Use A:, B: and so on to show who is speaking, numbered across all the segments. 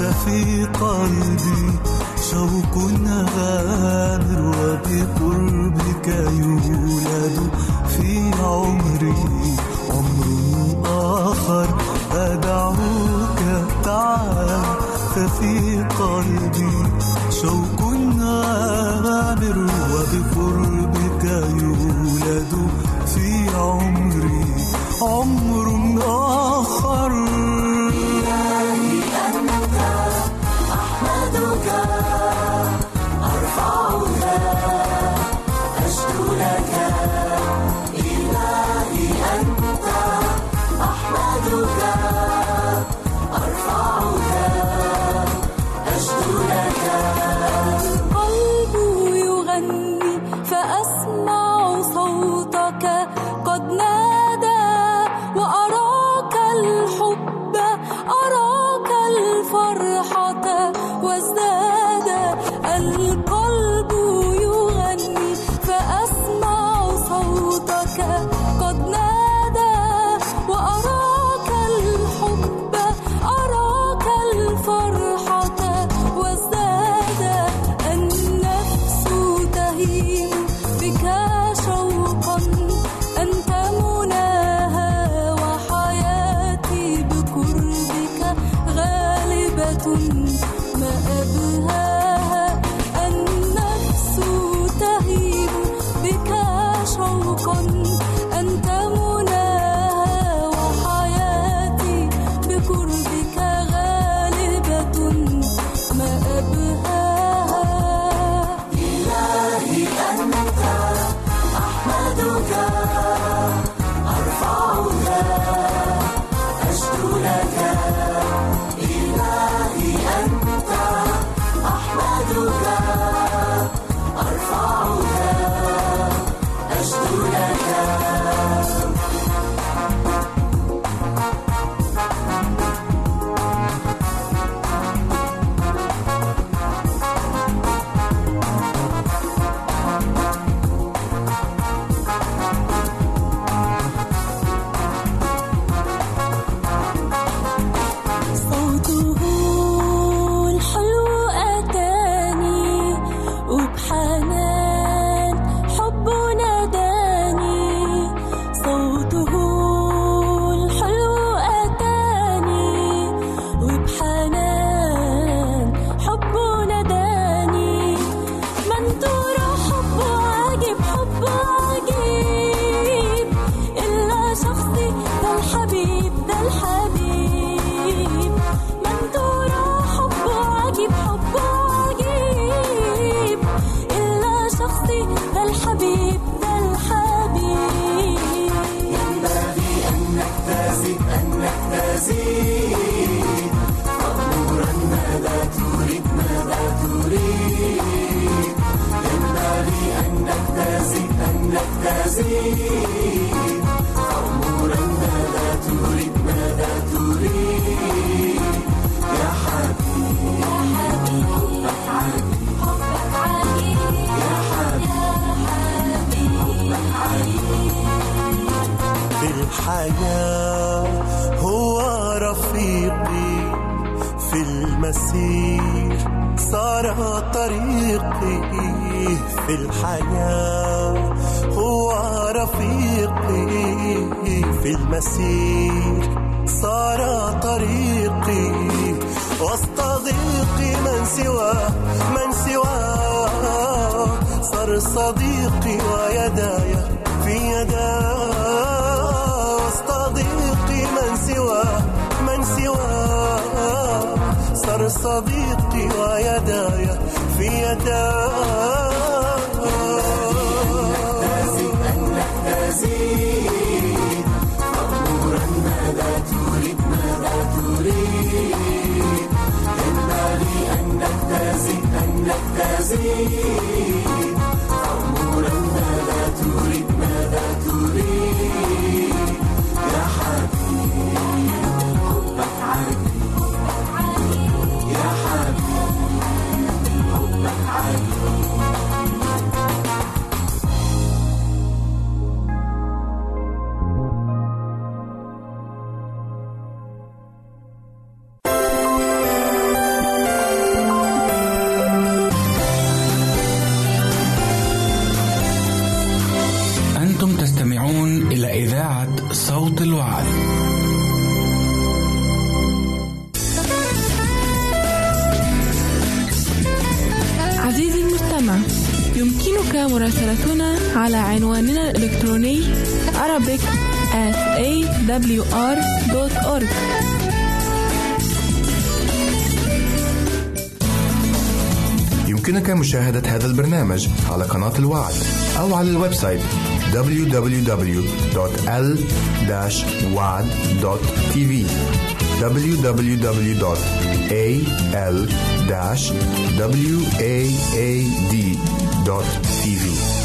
A: ففي قلبي شوق غامر وبقربك يولد في عمري عمر آخر. أدعوك تعالى ففي قلبي شوق غامر وبقربك يولد في عمري عمر آخر.
B: صوت الوعد.
C: عزيزي المستمع يمكنك مراسلتنا على عنواننا الإلكتروني Arabic at awr.org
D: يمكنك مشاهدة هذا البرنامج على قناة الوعد أو على الويب سايت www.l-wad.tv www.al-waad.tv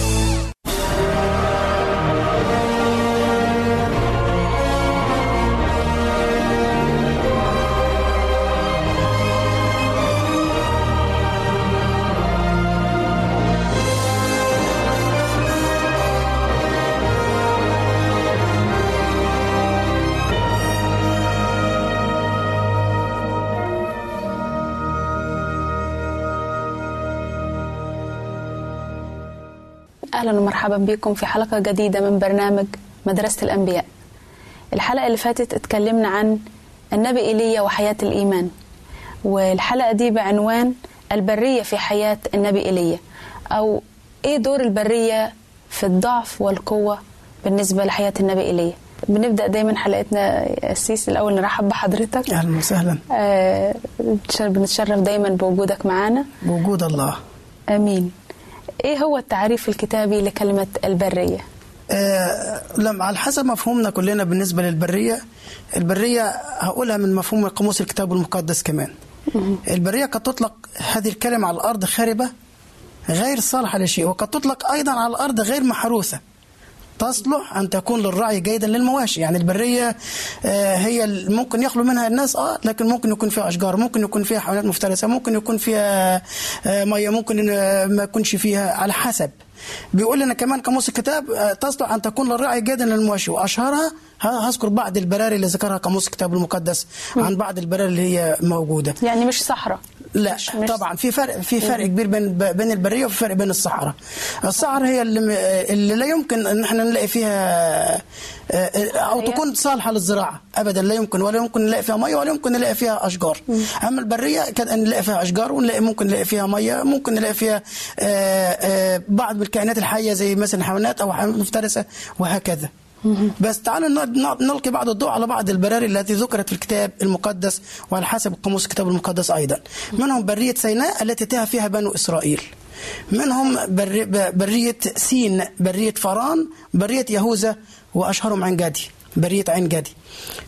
E: أهلا ومرحبا بكم في حلقة جديدة من برنامج مدرسة الأنبياء. الحلقة اللي فاتت اتكلمنا عن النبي إيليا وحياة الإيمان والحلقة دي بعنوان البرية في حياة النبي إيليا أو إيه دور البرية في الضعف والقوة بالنسبة لحياة النبي إيليا. بنبدأ دايما حلقتنا أسيس. الأول نرحب بحضرتك.
F: أهلا وسهلا.
E: آه بنتشرف دايما بوجودك معانا.
F: بوجود الله.
E: آمين. إيه هو التعريف الكتابي لكلمة البرية؟
F: آه لما على حسب مفهومنا كلنا بالنسبة للبرية. البرية هقولها من مفهوم قاموس الكتاب المقدس كمان. البرية قد تطلق هذه الكلمة على الأرض خاربة غير صالحة لشيء وقد تطلق أيضا على الأرض غير محروسة. تصلح أن تكون للرعي جيدا للمواشي. يعني البرية آه، هي ممكن يخلو منها الناس آه لكن ممكن يكون فيها أشجار ممكن يكون فيها حيوانات مفترسة ممكن يكون فيها آه، مية ممكن آه، ما يكونش فيها على حسب. بيقول لنا كمان قاموس الكتاب آه، تصلح أن تكون للرعي جيدا للمواشي. وأشهرها ه- هذكر بعض البراري اللي ذكرها قاموس الكتاب المقدس عن بعض البراري اللي هي موجودة.
E: يعني مش صحراء.
F: لا
E: مش مش
F: طبعا في فرق في فرق كبير بين بين البرية وفي فرق بين الصحراء. الصحراء هي اللي, اللي لا يمكن إن إحنا نلاقي فيها آه، أو
E: هي؟
F: تكون صالحة للزراعة. ابدا لا يمكن ولا يمكن نلاقي فيها مية ولا يمكن نلاقي فيها أشجار. أما البرية كان نلاقي فيها أشجار ونلاقي ممكن نلاقي فيها مية ممكن نلاقي فيها آه، آه، بعض الكائنات الحية زي مثلا حيوانات أو حيوانات مفترسة وهكذا. بس تعالوا نلقي بعض الضوء على بعض البراري التي ذكرت في الكتاب المقدس وعلى حسب قاموس الكتاب المقدس أيضا. منهم برية سيناء التي تاه فيها بنو إسرائيل. منهم برية سين برية فران برية يهوذا وأشهرهم عين جدي برية عين جدي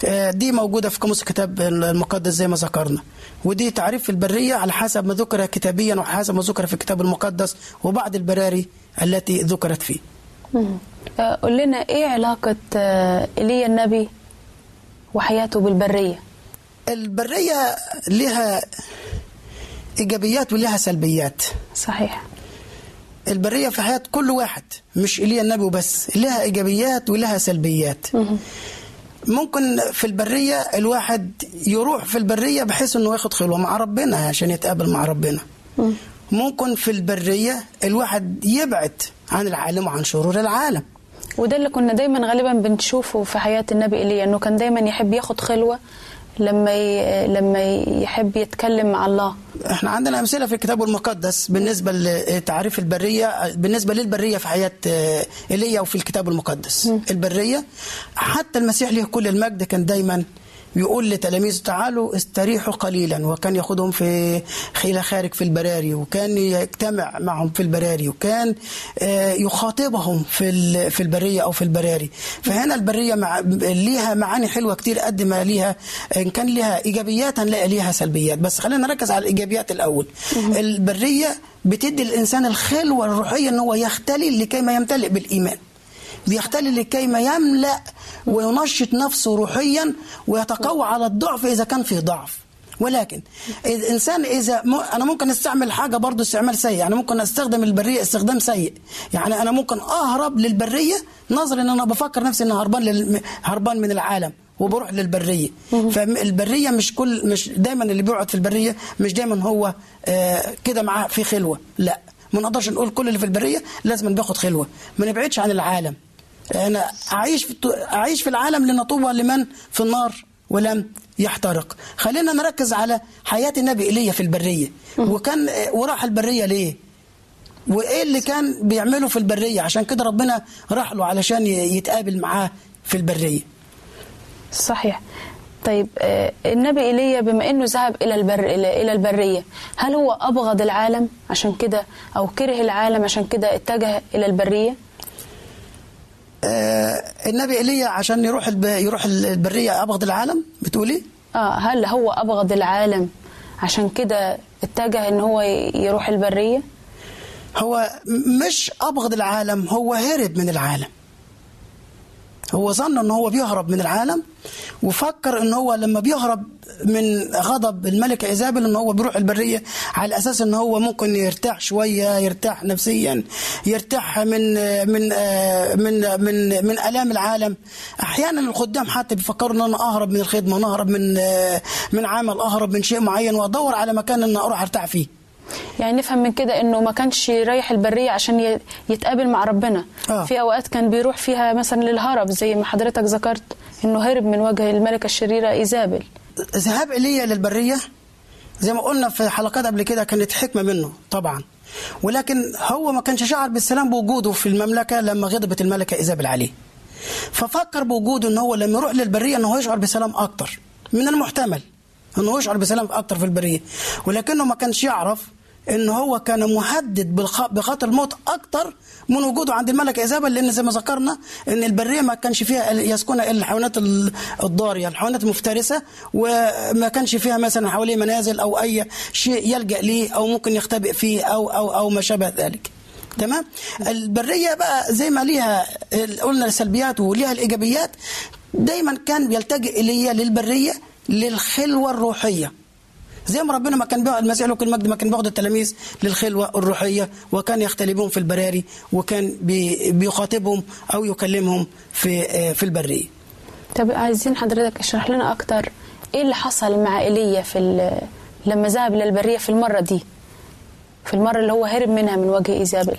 F: آه، دي موجودة في قاموس الكتاب المقدس زي ما ذكرنا. ودي تعريف البرية على حسب ما ذكر كتابيا وحسب ما ذكر في الكتاب المقدس وبعض البراري التي ذكرت فيه.
E: قول لنا إيه علاقة آه، ايليا النبي وحياته بالبرية؟
F: البرية لها إيجابيات ولها سلبيات.
E: صحيح.
F: البرية في حياة كل واحد مش إيليا النبي وبس لها إيجابيات ولها سلبيات. ممكن في البرية الواحد يروح في البرية بحيث أنه ياخد خلوة مع ربنا عشان يتقابل مع ربنا. ممكن في البرية الواحد يبعد عن العالم وعن شرور العالم.
E: وده اللي كنا دايما غالبا بنشوفه في حياة النبي ايليا إنه كان دايما يحب ياخد خلوة لما ي... لما يحب يتكلم مع الله.
F: إحنا عندنا أمثلة في الكتاب المقدس بالنسبة لتعريف البرية بالنسبة للبرية في حياة ايليا وفي الكتاب المقدس. البرية حتى المسيح له كل المجد كان دايما يقول لتلاميذه تعالوا استريحوا قليلا. وكان ياخدهم في إلى خارج في البراري وكان يجتمع معهم في البراري وكان آه، يخاطبهم في في البرية أو في البراري. فهنا البرية مع ليها معاني حلوة كتير قد ما ليها إن كان ليها ايجابيات هنلاقي ليها سلبيات. بس خلينا نركز على الإيجابيات الأول. البرية بتدي الإنسان الخلوة الروحية إن هو يختلي لكي ما يمتلئ بالإيمان. بيختلي لكي ما يملأ وينشط نفسه روحيا ويتقوى على الضعف إذا كان فيه ضعف. ولكن الانسان إذا م... أنا ممكن أستعمل حاجة برضه استعمال سيء. يعني ممكن أستخدم البرية استخدام سيء. يعني أنا ممكن أهرب للبرية نظرا إن أنا بفكر نفسي ان هربان لل... هربان من العالم وبروح للبرية. فالبريه مش كل مش دايما اللي بيقعد في البرية مش دايما هو آه كده معاه في خلوة. لا. ما نقدرش نقول كل اللي في البرية لازم بياخد خلوة. ما نبعدش عن العالم. أنا أعيش في أعيش في العالم لنطوبى لمن في النار ولم يحترق. خلينا نركز على حياة النبي إيليا في البرية. وكان وراح البرية ليه؟ وإيه اللي كان بيعمله في البرية؟ عشان كده ربنا راح له علشان يتقابل معاه في البرية.
E: صحيح. طيب آه، النبي ايليا بما إنه ذهب إلى البر إلى إلى البرية هل هو أبغض العالم عشان كده أو كره العالم عشان كده اتجه إلى
F: البرية؟ النبي إيليا عشان يروح. يروح البرية أبغض العالم بتقولي؟
E: آه هل هو أبغض العالم عشان كده اتجه إن هو يروح البرية
F: هو مش أبغض العالم هو هرب من العالم هو ظن ان هو بيهرب من العالم وفكر ان هو لما بيهرب من غضب الملكة ايزابل ان هو بيروح البرية على أساس ان هو ممكن يرتاح شوية يرتاح نفسيا يرتاح من من من من من آلام العالم. أحيانا الخدام حتى بيفكروا ان أنا أهرب من الخدمة أنا أهرب من من عمل أهرب من شيء معين وأدور على مكان ان أروح أرتاح فيه.
E: يعني نفهم من كده إنه ما كانش رايح البرية عشان يتقابل مع ربنا.
F: آه.
E: في أوقات كان بيروح فيها مثلا للهرب زي ما حضرتك ذكرت إنه هرب من وجه الملكة الشريرة إيزابل.
F: ذهاب ايليا للبرية؟ زي ما قلنا في حلقات قبل كده كانت حكمة منه طبعا. ولكن هو ما كانش شعر بالسلام بوجوده في المملكة لما غضبت الملكة إيزابل عليه. ففكر بوجوده ان هو لما يروح للبرية ان هو يشعر بسلام أكتر من المحتمل إنه يشعر بسلام أكتر في البرية. ولكنه ما كانش يعرف إن هو كان مهدد. بخطر الموت أكتر من وجوده عند الملكة ايزابل لأن زي ما ذكرنا إن البرية ما كانش فيها يسكنها إلا الحيوانات ال- الضارية الحيوانات المفترسة وما كانش فيها مثلا حواليه منازل أو أي شيء يلجأ ليه أو ممكن يختبئ فيه أو أو أو ما شابه ذلك تمام البرية بقى زي ما ليها قلنا السلبيات وليها الإيجابيات دايما كان بيلتجئ إليها للبرية للخلوة الروحية زي ما ربنا ما كان المسيح له كل المجد ما كان بياخد التلاميذ للخلوة الروحية وكان يختلي بهم في البراري وكان بي بيخاطبهم أو يكلمهم في آه، في البرية.
E: طب عايزين حضرتك اشرح لنا أكتر إيه اللي حصل مع إيليا في لما ذهب للبريه في المرة دي؟ في المرة اللي هو هرب منها من وجه إيزابل.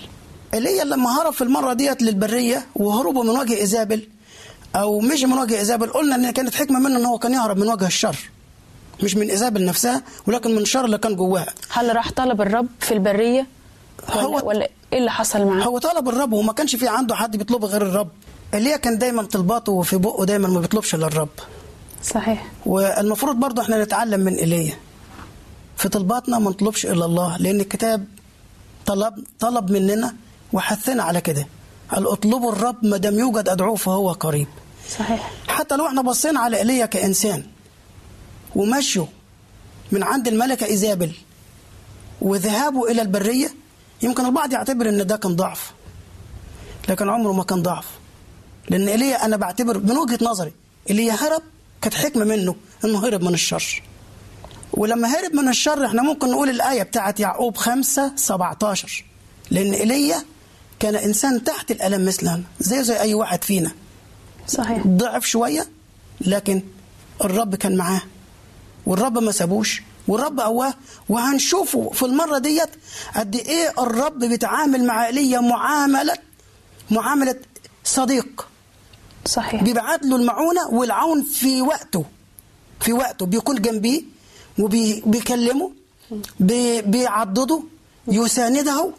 F: إيليا لما هرب في المرة ديت للبرية وهربوا من وجه إيزابل أو مشي من وجه إيزابل قلنا إن كانت حكمة منه إن هو كان يهرب من وجه الشر. مش من ايزابل نفسها ولكن من الشر اللي كان جواها
E: هل راح طلب الرب في البرية؟ ولا,
F: هو-
E: ولا إيه اللي حصل معاه
F: هو طلب الرب وما كانش في عنده حد بيطلبه غير الرب. ايليا كان دايما طلباته في بقه دايما ما بيطلبش إلا الرب.
E: صحيح.
F: والمفروض برضه إحنا نتعلم من ايليا في طلباتنا ما نطلبش إلا الله لأن الكتاب طلب طلب مننا وحثنا على كده. قال اطلبوا الرب ما دام يوجد أدعوه فهو قريب.
E: صحيح.
F: حتى لو إحنا بصينا على ايليا كإنسان ومشوا من عند الملكة إيزابل وذهابه إلى البرية. يمكن البعض يعتبر إن ده كان ضعف لكن عمره ما كان ضعف. لأن ايليا أنا بعتبر من وجهة نظري ايليا هرب كانت حكمة منه إنه هرب من الشر. ولما هرب من الشر إحنا ممكن نقول الآية بتاعت يعقوب 5 17 لأن ايليا كان إنسان تحت الألم مثلنا زيه زي أي واحد فينا.
E: صحيح.
F: ضعف شوية لكن الرب كان معاه. والرب ما سابوش والرب قواه. وهنشوفه في المرة ديت قد إيه الرب بيتعامل مع إيليا معاملة معاملة صديق.
E: صحيح.
F: بيبعت له المعونة والعون في وقته في وقته. بيكون جنبيه وبيكلمه بي- بيعضده يسانده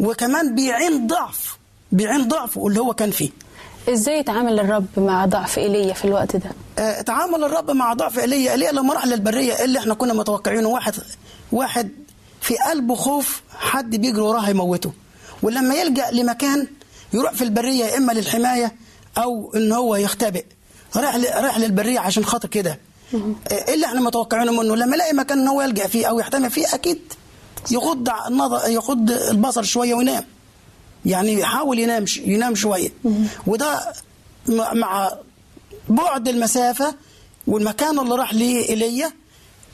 F: وكمان بيعين ضعف بيعين ضعفه اللي هو كان فيه.
E: إزاي يتعامل الرب مع ضعف إيليا في الوقت ده؟
F: آه، تعامل الرب مع ضعف إيليا. إيليا لما راح للبرية إيه اللي إحنا كنا متوقعينه؟ واحد واحد في قلبه خوف حد بيجري وراه هيموته ولما يلجأ لمكان يروح في البرية يا إما للحماية أو إن هو يختبئ. راح راح للبرية عشان خاطر كده. آه، إيه اللي إحنا متوقعينه منه؟ لما يلاقي مكان إن هو يلجأ فيه أو يحتمي فيه أكيد يغض النظر يغض البصر شوية وينام. يعني يحاول ينام ينام شوية. وده مع بعد المسافة والمكان اللي راح ليه ايليا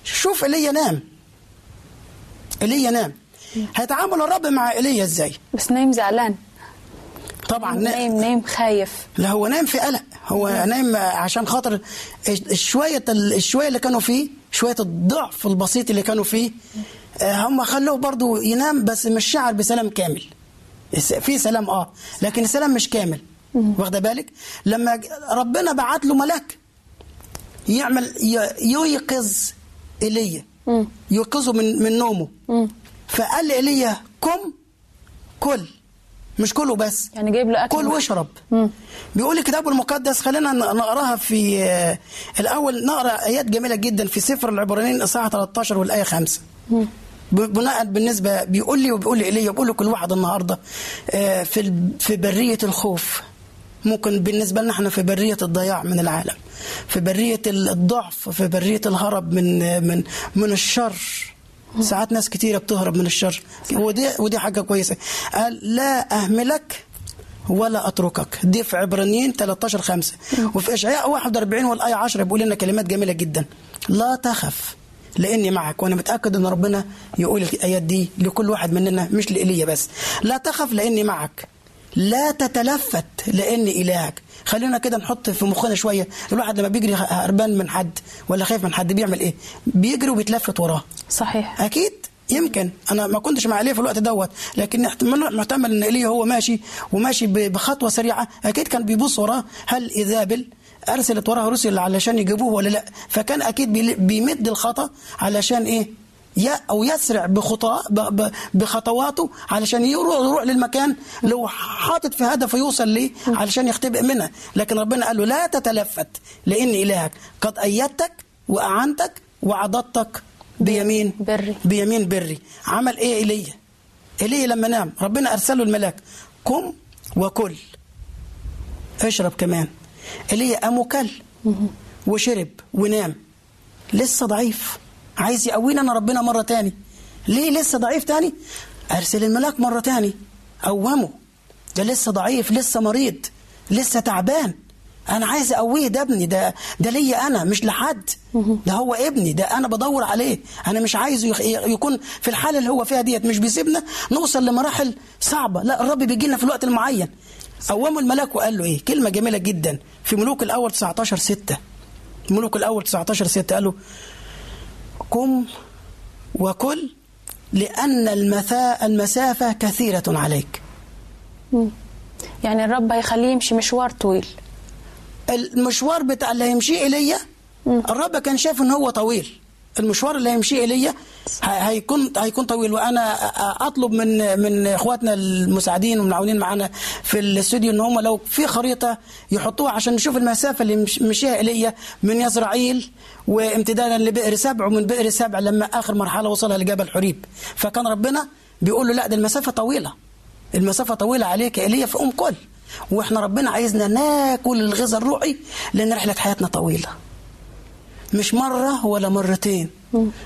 F: شوف ايليا نام. ايليا نام. هيتعامل الرب مع ايليا إزاي؟
E: بس نايم زعلان.
F: طبعا نا-
E: نايم نايم خايف.
F: لا هو نايم في قلق. هو نايم عشان خاطر شوية الشوية اللي كانوا فيه شوية الضعف البسيط اللي كانوا فيه آه، هم خلوه برضو ينام بس مش شعر بسلام كامل. في سلام آه. لكن السلام مش كامل. واخدة بالك؟ لما ربنا بعت له ملاك يعمل ييقظ ايليا يوقظه من من نومه. فقال لايليا قم كل. مش كله بس.
E: يعني جايب له أكل
F: كل واشرب. بيقول الكتاب المقدس خلينا نقراها في آه، الأول. نقرأ آيات جميلة جدا في سفر العبرانيين اصحاح 13 والآية 5 ب- بناء بالنسبة بيقول لي وبيقول لي ايليا بيقول لكل واحد النهارده آه، في في برية الخوف. ممكن بالنسبة لنا إحنا في برية الضياع من العالم في برية ال- الضعف في برية الهرب من من من الشر. ساعات ناس كتيرة بتهرب من الشر. ودي ودي حاجة كويسة. قال لا أهملك ولا أتركك. دي في عبرانيين 13 5 وفي إشعياء 41 والآية 10 بيقول لنا كلمات جميلة جدا. لا تخف. لاني معك وأنا متأكد ان ربنا يقول الآيات دي لكل واحد مننا مش لإيليا بس. لا تخف لاني معك. لا تتلفت لاني إلهك. خلينا كده نحط في مخنا شوية. الواحد لما بيجري هربان من حد ولا خايف من حد بيعمل إيه؟ بيجري وبيتلفت وراه.
E: صحيح.
F: أكيد؟ يمكن. أنا ما كنتش مع إيليا في الوقت دوت لكن محتمل إن إيليا هو ماشي وماشي بخطوة سريعة أكيد كان بيبص وراه. هل ايزابل ارسلت وراه رسل علشان يجيبوه ولا لا؟ فكان أكيد بيمد الخطأ علشان إيه؟ يا أو يسرع بخطا بخطواته علشان يروح يروح للمكان هو حاطط في هدفه يوصل ليه؟ علشان يختبئ منها. لكن ربنا قال له لا تتلفت لاني إلهك قد أيدتك وأعنتك وعضدتك بيمين
E: بري.
F: بيمين بري. عمل إيه إيليا؟ إيليا لما نام ربنا أرسله الملاك قم وكل اشرب كمان. ايليا قام وكل. وشرب ونام. لسه ضعيف. عايز يقوينا أنا ربنا مرة تاني. ليه لسه ضعيف تاني؟ أرسل الملاك مرة تاني. قومه ده لسه ضعيف لسه مريض لسه تعبان. أنا عايز أقويه ده ابني ده ده ليا أنا مش لحد. ده هو ابني ده أنا بدور عليه. أنا مش عايزه يكون في الحالة اللي هو فيها ديت. مش بيسيبنا نوصل لمراحل صعبة. لا الرب بيجي لنا في الوقت المعين. قومه الملاك وقال له إيه؟ كلمة جميلة جدا. في ملوك الأول 19 6 ملوك الأول 19 6 قال له قم وكل لأن المثا المسافة كثيرة عليك.
E: يعني الرب هيخليه يمشي مشوار طويل.
F: المشوار بتاع اللي هيمشيه ايليا الرب كان شايف إن هو طويل. المشوار اللي هيمشيه ايليا ه- هيكون هيكون طويل. وأنا أطلب من من إخواتنا المساعدين والمعاونين معانا في الاستوديو إن هم لو في خريطة يحطوها عشان نشوف المسافة اللي مش- مشيها ايليا من يزرعيل وامتدادا لبئر سبع ومن بئر سبع لما آخر مرحلة وصلها لجبل حريب. فكان ربنا بيقول له لا ده المسافة طويلة. المسافة طويلة عليك يا ايليا فقوم كل وإحنا ربنا عايزنا ناكل الغذاء الروحي لأن رحلة حياتنا طويلة. مش مرة ولا مرتين.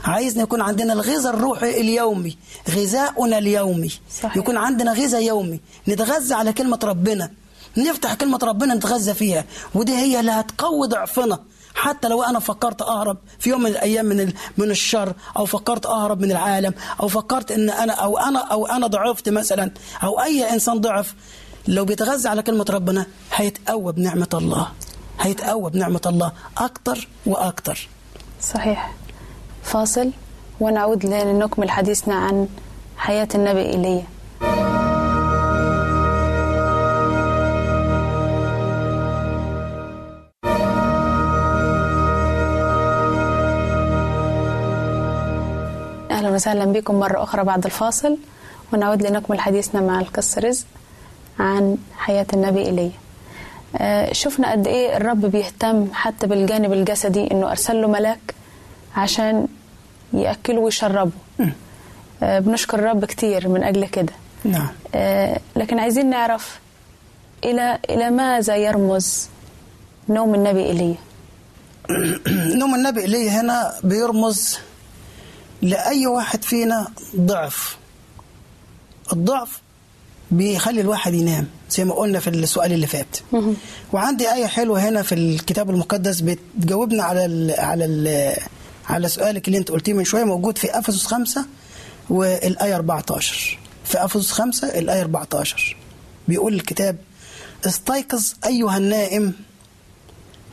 F: عايزنا يكون عندنا الغذاء الروحي اليومي. غذاؤنا اليومي.
E: صحيح.
F: يكون عندنا غذاء يومي. نتغذى على كلمة ربنا. نفتح كلمة ربنا نتغذى فيها. ودي هي اللي هتقوي ضعفنا. حتى لو أنا فكرت أهرب في يوم من الأيام من ال- من الشر أو فكرت أهرب من العالم أو فكرت إن أنا أو أنا أو أنا ضعفت مثلا أو أي إنسان ضعف لو بيتغذى على كلمة ربنا هيتقوى بنعمة الله. هيتقوى بنعمة الله أكتر وأكتر.
E: صحيح. فاصل. ونعود لنكمل حديثنا عن حياة النبي إيليا أهلا وسهلا بكم مرة أخرى بعد الفاصل. ونعود لنكمل حديثنا مع القس رزق عن حياة النبي إيليا شفنا قد إيه الرب بيهتم حتى بالجانب الجسدي إنه أرسل له ملاك عشان يأكله ويشربه. آه، بنشكر الرب كتير من أجل كده.
F: نعم.
E: آه، لكن عايزين نعرف إلى إلى ماذا يرمز نوم النبي إيليا
F: نوم النبي إليه هنا بيرمز لأي واحد فينا ضعف. الضعف بيخلي الواحد ينام زي ما قلنا في السؤال اللي فات. وعندي آية حلوة هنا في الكتاب المقدس بتجاوبنا على ال على ال على سؤالك اللي انت قلتيه من شوية موجود في أفسس خمسة والآية 14 في أفسس خمسة الآية 14 بيقول الكتاب استيقظ أيها النائم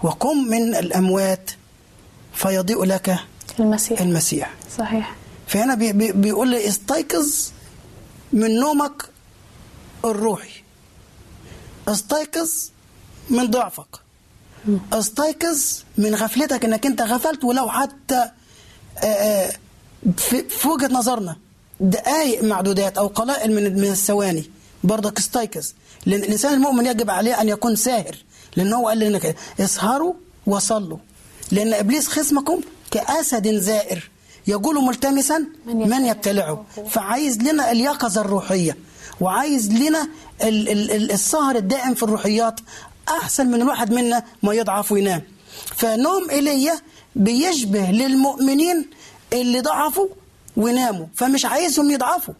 F: وقم من الأموات فيضيء لك
E: المسيح.
F: المسيح.
E: صحيح.
F: فهنا بي بي بيقول لي استيقظ من نومك الروحي. استيقظ من ضعفك. استيقظ من غفلتك إنك أنت غفلت ولو حتى آه، آه، في وجهة نظرنا دقائق معدودات أو قلائل من من الثواني. برضك استيقظ. لأن الإنسان المؤمن يجب عليه أن يكون ساهر. لأن هو قال لنا كده اسهروا وصلوا. لأن إبليس خصمكم كأسد زائر يقول ملتمسا
E: من
F: يبتلعه. فعايز لنا اليقظة الروحية. وعايز لنا ال- ال- ال- السهر الدائم في الروحيات أحسن من الواحد منا ما يضعف وينام. فنوم ايليا بيشبه للمؤمنين اللي ضعفوا وناموا. فمش عايزهم يضعفوا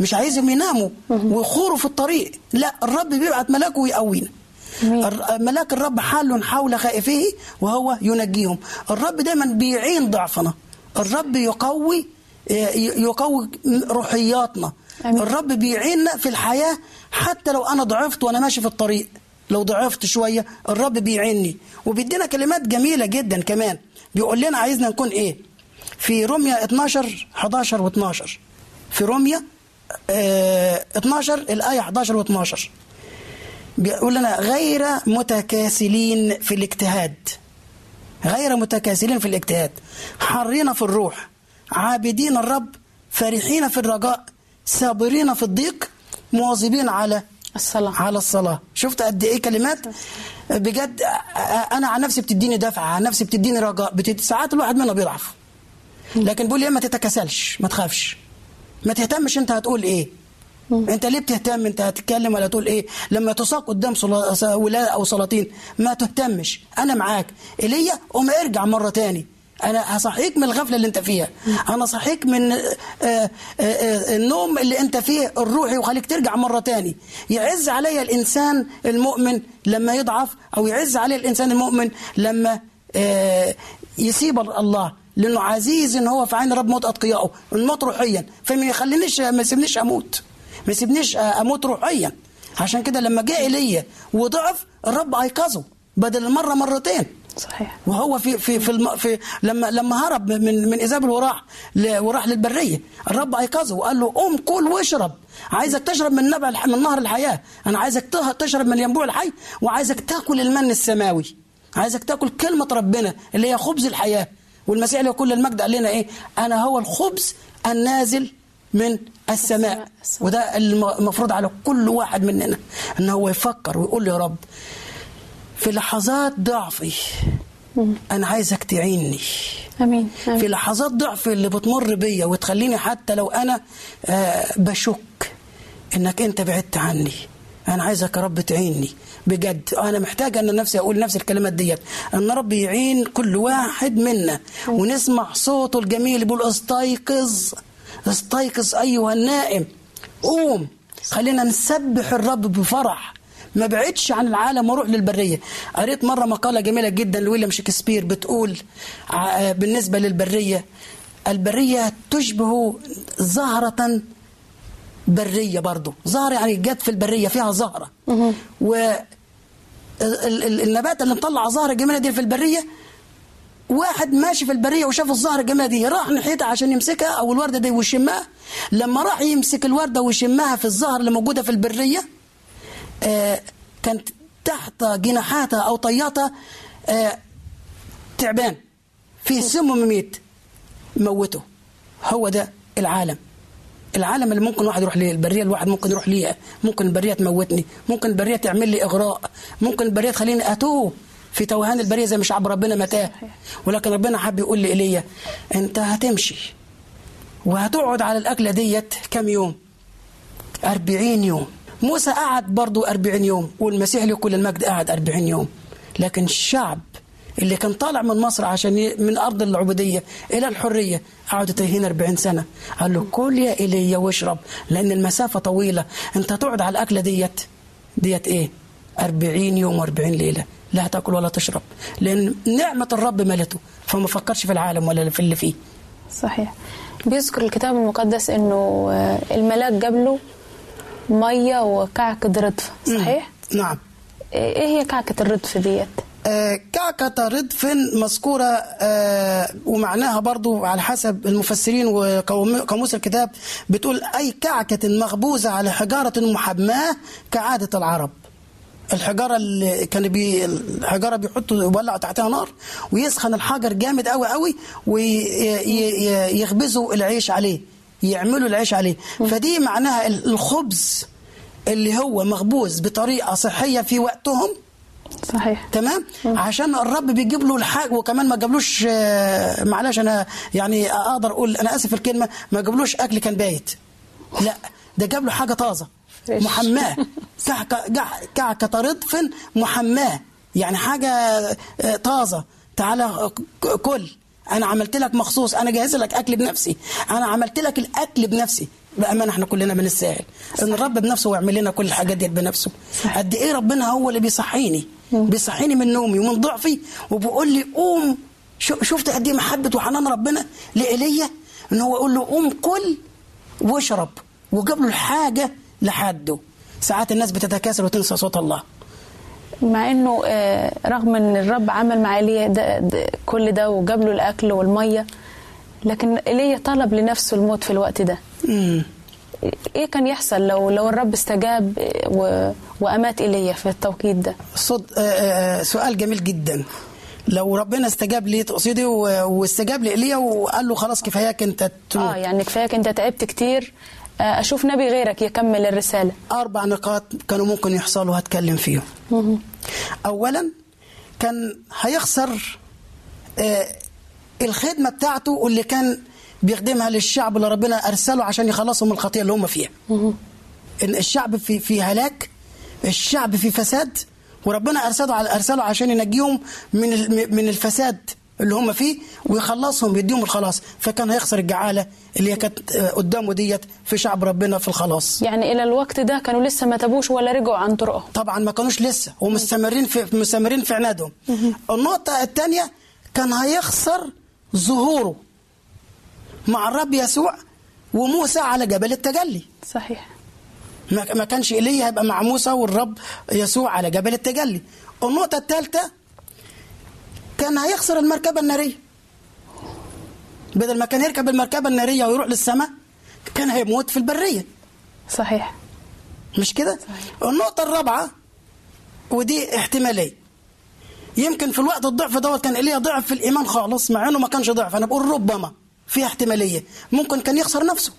F: مش عايزهم يناموا ويخوروا في الطريق. لا الرب بيبعت ملاكه ويقوينا. ملاك الرب حال حول خائفيه وهو ينجيهم. الرب دايما بيعين ضعفنا. الرب يقوي ي- يقوي روحياتنا.
E: أمين.
F: الرب بيعيننا في الحياة حتى لو أنا ضعفت وأنا ماشي في الطريق. لو ضعفت شوية الرب بيعيني وبيدينا كلمات جميلة جدا كمان. بيقول لنا عايزنا نكون إيه؟ في روميا 12 11 و12 في روميا آه 12 الآية 11 و12 بيقول لنا غير متكاسلين في الاجتهاد. غير متكاسلين في الاجتهاد. حرين في الروح. عابدين الرب فرحين في الرجاء. صابرين في الضيق مواظبين على
E: الصلاة.
F: على الصلاة. شفت قد إيه كلمات؟ بجد أنا عن نفسي بتديني دفعة عن نفسي بتديني رجاء بتد... ساعات الواحد منا بيضعف. لكن بيقول لي ما تتكاسلش ما تخافش. ما تهتمش أنت هتقول إيه. أنت ليه بتهتم؟ أنت هتتكلم ولا تقول إيه؟ لما تساق قدام صلا... ولاء أو سلاطين ما تهتمش. أنا معاك. ايليا قوم ارجع مرة تاني. أنا هصحيك من الغفلة اللي أنت فيها. أنا صحيك من آه، آه، آه، النوم اللي أنت فيه الروحي وخليك ترجع مرة تاني. يعز عليا الإنسان المؤمن لما يضعف أو يعز عليه الإنسان المؤمن لما يسيب الله. لأنه عزيز إن هو في عين رب موت اتقيائه الموت روحيا. فما يخلينيش ما يسيبنيش أموت. ما يسيبنيش أموت روحيا. عشان كده لما جاء ايليا وضعف الرب أيقظه بدل المرة مرتين.
E: صحيح.
F: وهو في في في, الم في لما لما هرب من من ايزابل وراح ل- وراح للبرية الرب أيقظه وقال له قوم كل واشرب. عايزك تشرب من نبع الح- من نهر الحياة. أنا عايزك تشرب من ينبوع الحي وعايزك تاكل المن السماوي. عايزك تاكل كلمة ربنا اللي هي خبز الحياة. والمسيح له كل المجد قال لنا إيه؟ أنا هو الخبز النازل من السماء. وده الم- المفروض على كل واحد مننا إن هو يفكر ويقول يا رب في لحظات ضعفي. أنا عايزك تعيني
E: آمين
F: في
E: امين
F: لحظات ضعف اللي بتمر بيا وتخليني حتى لو أنا آه، بشك إنك أنت بعدت عني. أنا عايزك يا رب تعيني بجد. أنا محتاج أن نفسي أقول نفس الكلمات ديت. أن رب يعين كل واحد منا. ونسمع صوته الجميل بيقول استيقظ استيقظ أيها النائم. قوم. خلينا نسبح الرب بفرح. ما بعدش عن العالم وأروح للبرية. قريت مرة مقالة جميلة جدا لويليام شكسبير بتقول ع- بالنسبة للبرية البرية تشبه زهرة برية برضو. زهرة يعني جت في البرية فيها زهرة. و ال- ال- النبات اللي مطلع زهرة جميلة دي في البرية واحد ماشي في البرية وشاف الزهرة الجميلة دي راح ناحيتها عشان يمسكها أو الوردة دي ويشمها. لما راح يمسك الوردة ويشمها في الزهر اللي موجودة في البرية آه، كانت تحت جناحاتها أو طياتها آه، تعبان في سم مميت موته. هو ده العالم. العالم اللي ممكن واحد يروح ليه البرية الواحد ممكن يروح ليها. ممكن البرية تموتني. ممكن البرية تعمل لي إغراء. ممكن البرية تخليني أتوه في توهان. البرية زي ما شعب ربنا متاه. ولكن ربنا حب يقول لي ايليا أنت هتمشي وهتقعد على الأكلة ديت كام يوم؟ أربعين يوم. موسى قعد برضو أربعين يوم والمسيح له كل المجد قعد أربعين يوم. لكن الشعب اللي كان طالع من مصر عشان ي... من أرض العبودية إلى الحرية قعدوا تايهين 40 سنة. قال له كل يا إيليا واشرب لأن المسافة طويلة. أنت تقعد على الأكلة ديت. ديت إيه؟ 40 يوم و40 ليلة. لا تأكل ولا تشرب لأن نعمة الرب ملته. فما فكرش في العالم ولا في اللي فيه.
E: صحيح. بيذكر الكتاب المقدس إنه آه، الملاك جاب له مية وكعكه ردف صحيح؟
F: نعم.
E: إيه هي كعكة الردف ديت؟
F: آه، كعكة ردف مذكورة آه، ومعناها برضو على حسب المفسرين وقاموس الكتاب بتقول أي كعكة مخبوزة على حجارة محماة كعادة العرب. الحجارة اللي كان بي الحجارة بيحطوا يولعوا تحتها نار ويسخن الحجر جامد قوي قوي ويخبزوا العيش عليه. يعملوا العيش عليه. فدي معناها الخبز اللي هو مخبوز بطريقة صحية في وقتهم.
E: صحيح.
F: تمام؟ عشان الرب بيجيب له الحاجة وكمان ما جابلوش آه، معلش أنا يعني أقدر أقول أنا آسف الكلمة ما جابلوش أكل كان بايت. لا ده جاب له حاجة
E: طازة.
F: محماه. كعكه رطف محماه. يعني حاجة آه، طازة. تعالى ك- كل. أنا عملت لك مخصوص أنا جاهز لك أكل بنفسي. أنا عملت لك الأكل بنفسي. بأمانة إحنا كلنا بنستاهل إن الرب بنفسه ويعمل لنا كل الحاجات دي بنفسه. قد إيه ربنا هو اللي بيصحيني؟ بيصحيني من نومي ومن ضعفي وبيقول لي قوم. شفت قد إيه محبة وحنان ربنا لإيليا؟ إن هو يقول له قوم كل واشرب وجاب له الحاجة لحده. ساعات الناس بتتكاسل وتنسى صوت الله.
E: مع إنه آه، رغم إن الرب عمل مع ايليا ده ده كل ده وجاب له الأكل والمية لكن ايليا طلب لنفسه الموت في الوقت ده.
F: مم.
E: إيه كان يحصل لو لو الرب استجاب و... وأمات ايليا في التوقيت ده؟
F: صد... آه، آه، سؤال جميل جدا. لو ربنا استجاب لي تقصدي واستجاب لإيليا وقال له خلاص كفاياك أنت تموت.
E: آه يعني كفايك أنت تعبت كتير أشوف نبي غيرك يكمل الرسالة.
F: أربع نقاط كانوا ممكن يحصلوا هتكلم فيهم. أولا كان هيخسر آه، الخدمة بتاعته واللي كان بيخدمها للشعب اللي ربنا أرسله عشان يخلصهم من الخطيئة اللي هم فيها. إن الشعب في في هلاك الشعب في فساد وربنا أرسله على أرسله عشان ينجيهم من من الفساد. اللي هم فيه ويخلصهم يديهم الخلاص. فكان هيخسر الجعالة اللي هي كانت آه، قدامه ديت في شعب ربنا في الخلاص.
E: يعني إلى الوقت ده كانوا لسه ما تابوش ولا رجعوا عن طرقهم.
F: طبعا ما كانوش لسه ومستمرين في مستمرين في عنادهم. النقطة الثانية كان هيخسر ظهوره مع الرب يسوع وموسى على جبل التجلي.
E: صحيح.
F: ما ما كانش ايليا هيبقى مع موسى والرب يسوع على جبل التجلي. النقطة الثالثة كان هيخسر المركبة النارية. بدل ما كان يركب المركبة النارية ويروح للسماء كان هيموت في البرية.
E: صحيح.
F: مش كده؟ النقطة الرابعة ودي احتمالية. يمكن في الوقت الضعف دوت كان ايليا ضعف في الإيمان خالص مع إنه ما كانش ضعف. أنا بقول ربما في احتمالية. ممكن كان يخسر نفسه.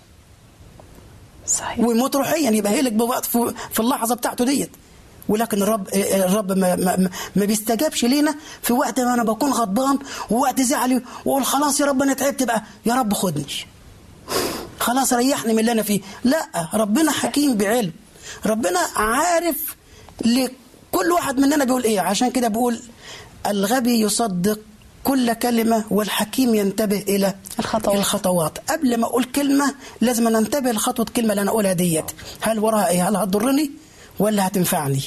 E: صحيح.
F: ويموت روحيا يبقى هلك بوقت في في اللحظة بتاعته ديت. ولكن الرب الرب ما, ما, ما- بيستجابش لينا في وقت ما أنا بكون غضبان ووقت زعلي وأقول خلاص يا رب أنا تعبت بقى. يا رب خدني. خلاص ريحني من اللي أنا فيه. لا ربنا حكيم بعلم. ربنا عارف لكل واحد مننا بيقول إيه. عشان كده بقول الغبي يصدق كل كلمة والحكيم ينتبه إلى
E: الخطوات.
F: الخطوات. قبل ما أقول كلمة لازم أنتبه لخطوة الكلمة اللي أنا أقولها ديت. هل وراها إيه؟ هل هتضرني؟ ولا هتنفعني.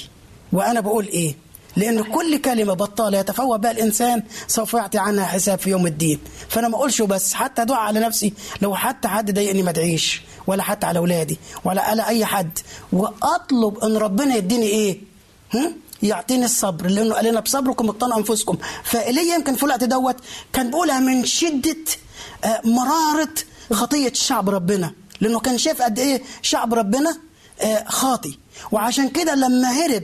F: وأنا بقول إيه؟ لأن كل كلمة بطالة يتفوه بها الإنسان سوف يعطي عنها حساب في يوم الدين. فأنا ما أقولش بس حتى أدعى على نفسي لو حتى حد ضايقني ما أدعيش ولا حتى على أولادي ولا على أي حد. وأطلب أن ربنا يديني إيه؟ هم؟ يعطيني الصبر لأنه قال لنا بصبركم اقتنوا أنفسكم. فايليا يمكن في الوقت دوت كان بيقولها من شدة آه، مرارة خطية شعب ربنا. لأنه كان شايف قد إيه شعب ربنا آه، خاطي وعشان كده لما هرب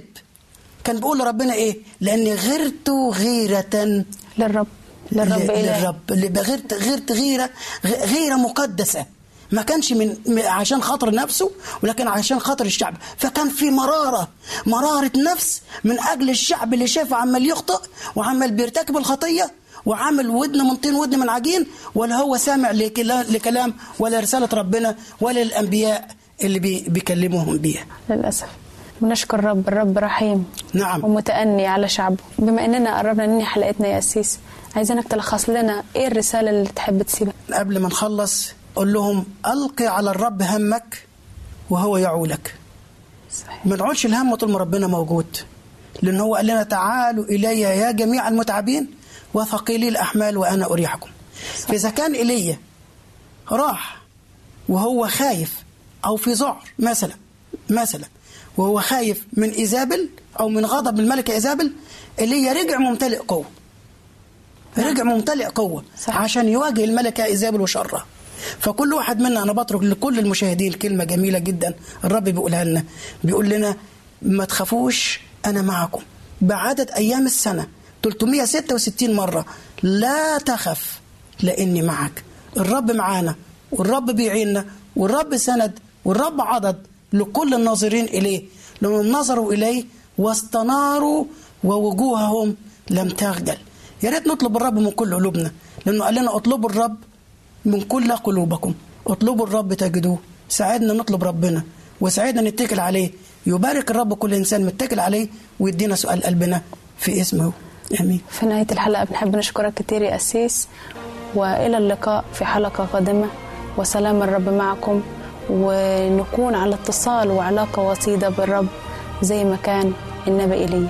F: كان بيقول لربنا إيه؟ لأني غرت غيرة
E: للرب. للرب إلهي
F: للرب. اللي غيرت غيرت غيره غيرة مقدسة. ما كانش من عشان خاطر نفسه ولكن عشان خاطر الشعب. فكان في مرارة. مرارة نفس من أجل الشعب اللي شافه عمال يخطئ وعمال بيرتكب الخطية وعامل ودن من طين ودن من عجين ولا هو سامع لكلا- لكلام ولا رسالة ربنا ولا الأنبياء. اللي بي بيكلموهم بيها.
E: للأسف. بنشكر الرب الرب رحيم
F: نعم.
E: ومتأني على شعبه بما أننا قربنا ننهي حلقتنا يا أسيس عايزينك تلخص لنا إيه الرسالة اللي تحب تسيبها؟
F: قبل ما نخلص قول لهم ألقي على الرب همك وهو يعولك
E: صحيح.
F: ما نقعدش الهم طول ما ربنا موجود. لأن هو قال لنا تعالوا إلي يا جميع المتعبين وثقيلي الأحمال وأنا أريحكم. فإذا كان إيليا راح وهو خايف أو في ذعر مثلا مثلا. وهو خايف من إيزابل أو من غضب الملكة إيزابل إيليا رجع ممتلئ قوة. رجع ممتلئ قوة
E: صح.
F: عشان يواجه الملكة إيزابل وشرها. فكل واحد منا أنا بترك لكل المشاهدين كلمة جميلة جدا الرب بيقولها لنا. بيقول لنا ما تخافوش أنا معكم. بعدد أيام السنة 366 مرة لا تخف لأني معك. الرب معانا والرب بيعيننا والرب سند والرب عضد لكل الناظرين إليه. لأنهم نظروا إليه واستناروا ووجوههم لم تخجل. يا ريت نطلب الرب من كل قلوبنا. لأنه قال لنا اطلبوا الرب من كل قلوبكم. اطلبوا الرب تجدوه. ساعدنا نطلب ربنا. وساعدنا نتكل عليه. يبارك الرب كل إنسان متكل عليه ويدينا سؤال قلبنا في اسمه. آمين.
E: في نهاية الحلقة بنحب نشكرك كتير يا أسيس. وإلى اللقاء في حلقة قادمة. وسلام الرب معكم. ونكون على اتصال وعلاقة وطيدة بالرب زي ما كان النبي إيليا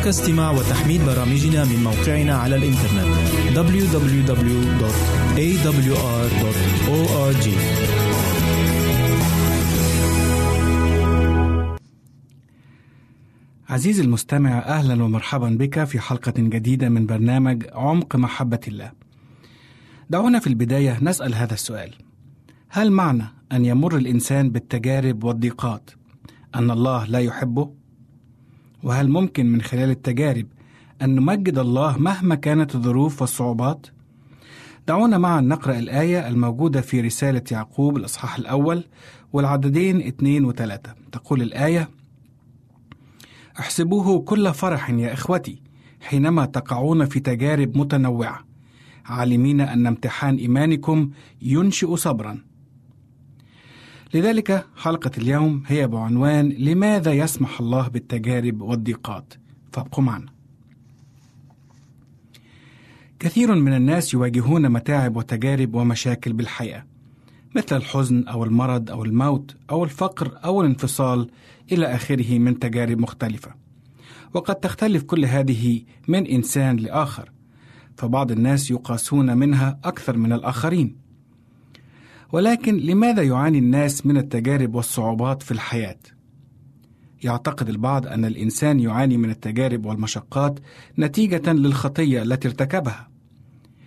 G: يمكنك استماع وتحميل برامجنا من موقعنا على الإنترنت www.awr.org
B: عزيزي المستمع أهلا ومرحبا بك في حلقة جديدة من برنامج عمق محبة الله. دعونا في البداية نسأل هذا السؤال: هل معنى أن يمر الإنسان بالتجارب والضيقات أن الله لا يحبه؟ وهل ممكن من خلال التجارب أن نمجد الله مهما كانت الظروف والصعوبات؟ دعونا معا نقرأ الآية الموجودة في رسالة يعقوب الإصحاح الأول والعددين اثنين وثلاثة. تقول الآية أحسبوه كل فرح يا إخوتي حينما تقعون في تجارب متنوعة. عالمين أن امتحان إيمانكم ينشئ صبرا. لذلك حلقة اليوم هي بعنوان لماذا يسمح الله بالتجارب والضيقات. فابقوا معنا. كثير من الناس يواجهون متاعب وتجارب ومشاكل بالحياة مثل الحزن أو المرض أو الموت أو الفقر أو الانفصال إلى آخره من تجارب مختلفة. وقد تختلف كل هذه من إنسان لآخر فبعض الناس يقاسون منها أكثر من الآخرين. ولكن لماذا يعاني الناس من التجارب والصعوبات في الحياة؟ يعتقد البعض أن الإنسان يعاني من التجارب والمشقات نتيجة للخطية التي ارتكبها.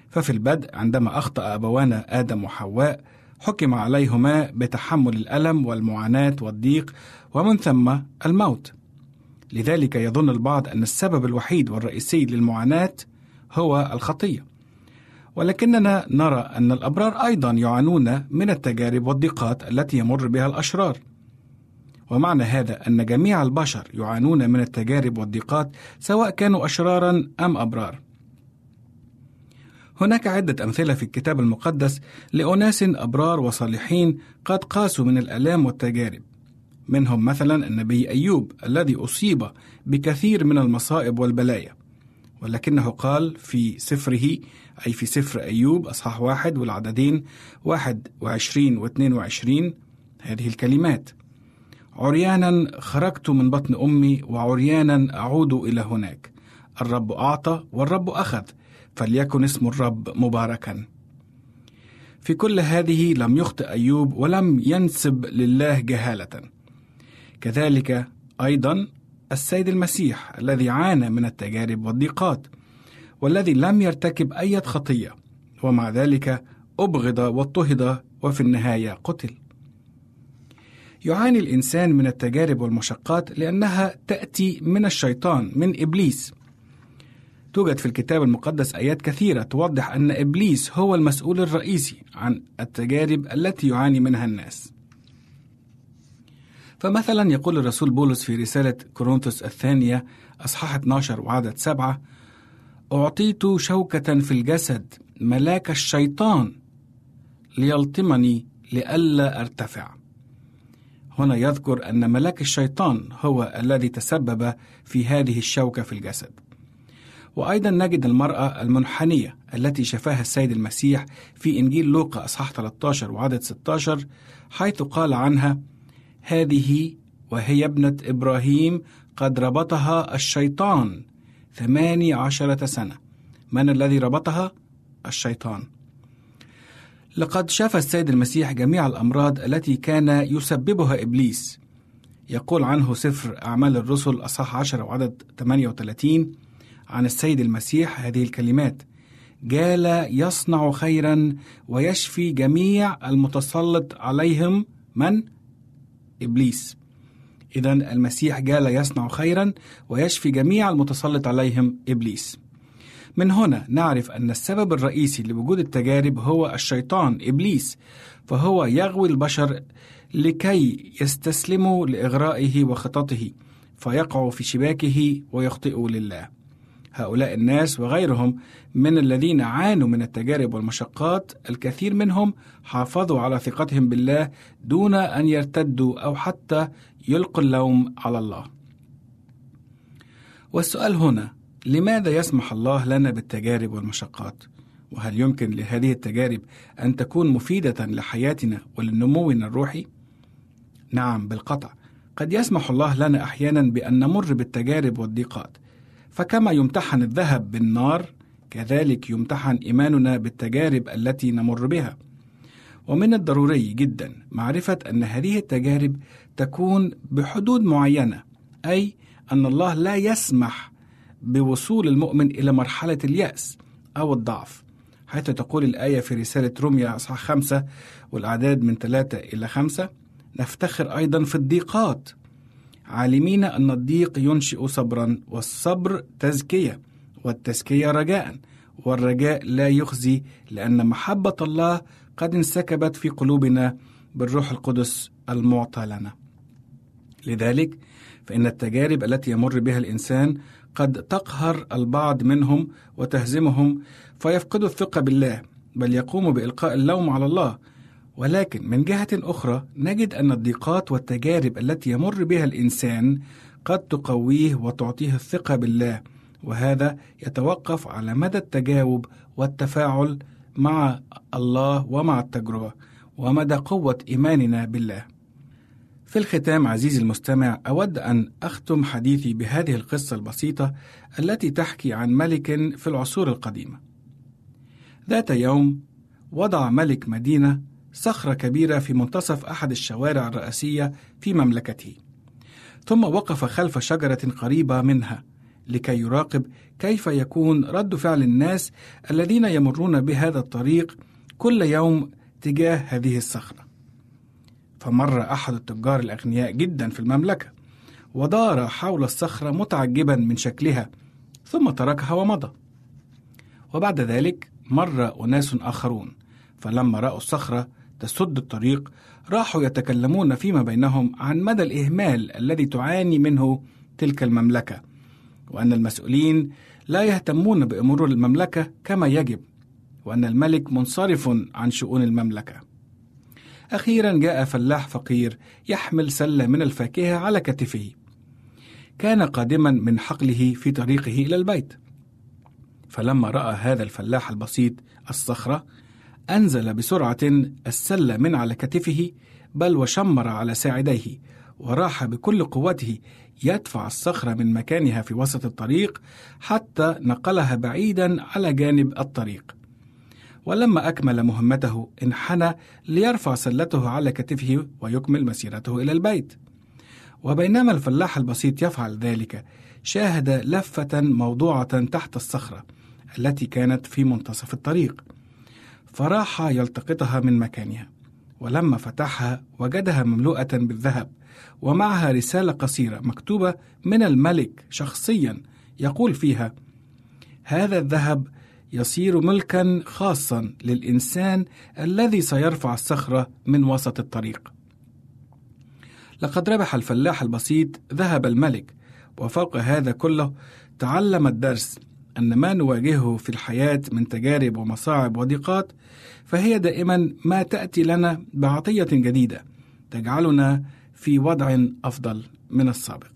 B: ففي البدء عندما أخطأ أبوانا آدم وحواء حكم عليهما بتحمل الألم والمعاناة والضيق ومن ثم الموت. لذلك يظن البعض أن السبب الوحيد والرئيسي للمعاناة هو الخطية. ولكننا نرى أن الأبرار أيضا يعانون من التجارب والضيقات التي يمر بها الأشرار. ومعنى هذا أن جميع البشر يعانون من التجارب والضيقات سواء كانوا أشرارا أم أبرار. هناك عدة أمثلة في الكتاب المقدس لأناس أبرار وصالحين قد قاسوا من الآلام والتجارب. منهم مثلا النبي أيوب الذي أصيب بكثير من المصائب والبلايا ولكنه قال في سفره أي في سفر أيوب أصحاح واحد والعددين واحد وعشرين واثنين وعشرين. هذه الكلمات. عريانا خرجت من بطن أمي وعريانا أعود إلى هناك. الرب أعطى والرب أخذ فليكن اسم الرب مباركا. في كل هذه لم يخطئ أيوب ولم ينسب لله جهالة. كذلك أيضا السيد المسيح الذي عانى من التجارب والضيقات. والذي لم يرتكب أي خطية. ومع ذلك أبغض واضطهد وفي النهاية قتل. يعاني الإنسان من التجارب والمشقات لأنها تأتي من الشيطان من إبليس. توجد في الكتاب المقدس آيات كثيرة توضح أن إبليس هو المسؤول الرئيسي عن التجارب التي يعاني منها الناس. فمثلا يقول الرسول بولس في رسالة كورنثوس الثانية أصحاح 12 وعدد سبعة أعطيت شوكة في الجسد ملاك الشيطان ليلطمني لئلا أرتفع. هنا يذكر أن ملاك الشيطان هو الذي تسبب في هذه الشوكة في الجسد. وأيضا نجد المرأة المنحنية التي شفاها السيد المسيح في إنجيل لوقا أصحاح 13 وعدد 16 حيث قال عنها هذه وهي ابنة إبراهيم قد ربطها الشيطان ثماني عشرة سنة. من الذي ربطها؟ الشيطان. لقد شفى السيد المسيح جميع الأمراض التي كان يسببها إبليس. يقول عنه سفر أعمال الرسل أصحاح 10 وعدد 38 عن السيد المسيح هذه الكلمات. جال يصنع خيرا ويشفي جميع المتسلط عليهم من؟ إبليس. إذا المسيح جال يصنع خيرا ويشفي جميع المتسلط عليهم إبليس. من هنا نعرف أن السبب الرئيسي لوجود التجارب هو الشيطان إبليس، فهو يغوي البشر لكي يستسلموا لإغرائه وخططه، فيقعوا في شباكه ويخطئوا لله. هؤلاء الناس وغيرهم من الذين عانوا من التجارب والمشقات الكثير منهم حافظوا على ثقتهم بالله دون أن يرتدوا أو حتى يلقوا اللوم على الله. والسؤال هنا لماذا يسمح الله لنا بالتجارب والمشقات؟ وهل يمكن لهذه التجارب أن تكون مفيدة لحياتنا ولنمونا الروحي؟ نعم بالقطع قد يسمح الله لنا أحيانا بأن نمر بالتجارب والضيقات فكما يمتحن الذهب بالنار كذلك يمتحن إيماننا بالتجارب التي نمر بها ومن الضروري جدا معرفة أن هذه التجارب تكون بحدود معينة أي أن الله لا يسمح بوصول المؤمن إلى مرحلة اليأس أو الضعف. حيث تقول الآية في رسالة روميا اصحاح خمسة والأعداد من ثلاثة إلى خمسة. نفتخر أيضا في الضيقات. عالمين أن الضيق ينشئ صبرا والصبر تزكية والتزكية رجاء. والرجاء لا يخزي لأن محبة الله قد انسكبت في قلوبنا بالروح القدس المعطى لنا. لذلك فإن التجارب التي يمر بها الإنسان قد تقهر البعض منهم وتهزمهم فيفقدوا الثقة بالله بل يقوموا بإلقاء اللوم على الله ولكن من جهة أخرى نجد أن الضيقات والتجارب التي يمر بها الإنسان قد تقويه وتعطيه الثقة بالله وهذا يتوقف على مدى التجاوب والتفاعل مع الله ومع التجربة ومدى قوة إيماننا بالله. في الختام عزيزي المستمع أود أن أختم حديثي بهذه القصة البسيطة التي تحكي عن ملك في العصور القديمة. ذات يوم وضع ملك مدينة صخرة كبيرة في منتصف أحد الشوارع الرئيسية في مملكته. ثم وقف خلف شجرة قريبة منها لكي يراقب كيف يكون رد فعل الناس الذين يمرون بهذا الطريق كل يوم تجاه هذه الصخرة. فمر أحد التجار الأغنياء جدا في المملكة ودار حول الصخرة متعجبا من شكلها ثم تركها ومضى. وبعد ذلك مر أناس آخرون فلما رأوا الصخرة تسد الطريق راحوا يتكلمون فيما بينهم عن مدى الإهمال الذي تعاني منه تلك المملكة وأن المسؤولين لا يهتمون بأمور المملكة كما يجب وأن الملك منصرف عن شؤون المملكة أخيرا جاء فلاح فقير يحمل سلة من الفاكهة على كتفه كان قادما من حقله في طريقه إلى البيت فلما رأى هذا الفلاح البسيط الصخرة أنزل بسرعة السلة من على كتفه بل وشمر على ساعديه وراح بكل قوته يدفع الصخرة من مكانها في وسط الطريق حتى نقلها بعيدا على جانب الطريق. ولما أكمل مهمته انحنى ليرفع سلته على كتفه ويكمل مسيرته إلى البيت. وبينما الفلاح البسيط يفعل ذلك شاهد لفة موضوعة تحت الصخرة التي كانت في منتصف الطريق. فراح يلتقطها من مكانها ولما فتحها وجدها مملوءة بالذهب ومعها رسالة قصيرة مكتوبة من الملك شخصيا يقول فيها هذا الذهب يصير ملكا خاصا للإنسان الذي سيرفع الصخرة من وسط الطريق لقد ربح الفلاح البسيط ذهب الملك وفوق هذا كله تعلم الدرس أن ما نواجهه في الحياة من تجارب ومصاعب وضيقات فهي دائما ما تأتي لنا بعطية جديدة تجعلنا في وضع أفضل من السابق.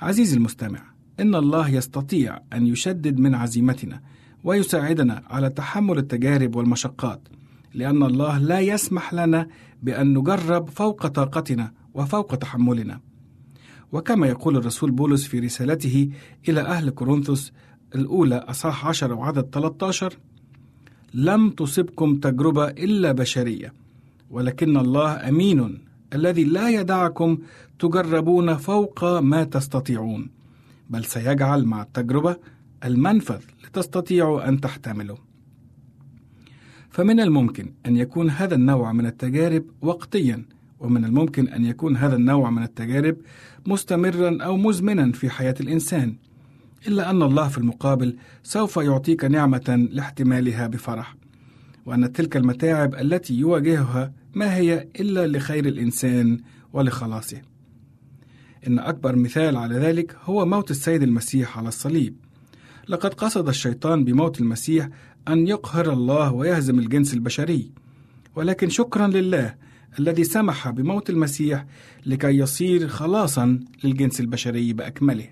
B: عزيزي المستمع، إن الله يستطيع أن يشدد من عزيمتنا ويساعدنا على تحمل التجارب والمشقات، لأن الله لا يسمح لنا بأن نجرب فوق طاقتنا وفوق تحملنا. وكما يقول الرسول بولس في رسالته إلى أهل كورنثوس الأولى أصحاح 10 وعدد 13 لم تصبكم تجربة إلا بشرية ولكن الله أمين الذي لا يدعكم تجربون فوق ما تستطيعون بل سيجعل مع التجربة المنفذ لتستطيعوا أن تحتملوا فمن الممكن أن يكون هذا النوع من التجارب وقتيا ومن الممكن أن يكون هذا النوع من التجارب مستمرا أو مزمنا في حياة الإنسان إلا أن الله في المقابل سوف يعطيك نعمة لاحتمالها بفرح. وأن تلك المتاعب التي يواجهها ما هي إلا لخير الإنسان ولخلاصه. إن أكبر مثال على ذلك هو موت السيد المسيح على الصليب. لقد قصد الشيطان بموت المسيح أن يقهر الله ويهزم الجنس البشري. ولكن شكرا لله الذي سمح بموت المسيح لكي يصير خلاصا للجنس البشري بأكمله.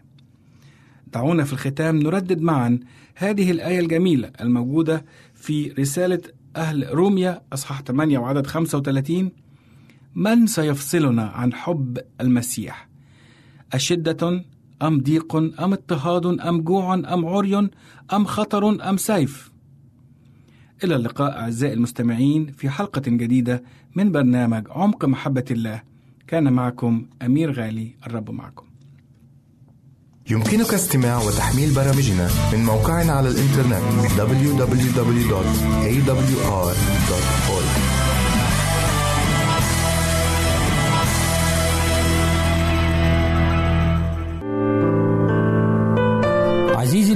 B: دعونا في الختام نردد معا هذه الآية الجميلة الموجودة في رسالة أهل روميا أصحاح 8 وعدد 35 من سيفصلنا عن حب المسيح؟ أشدة أم ضيق أم اضطهاد أم جوع أم عري أم خطر أم سيف. إلى اللقاء أعزائي المستمعين في حلقة جديدة من برنامج عمق محبة الله. كان معكم أمير غالي الرب معكم.
D: يمكنك استماع وتحميل برامجنا من موقعنا على الإنترنت www.awr.org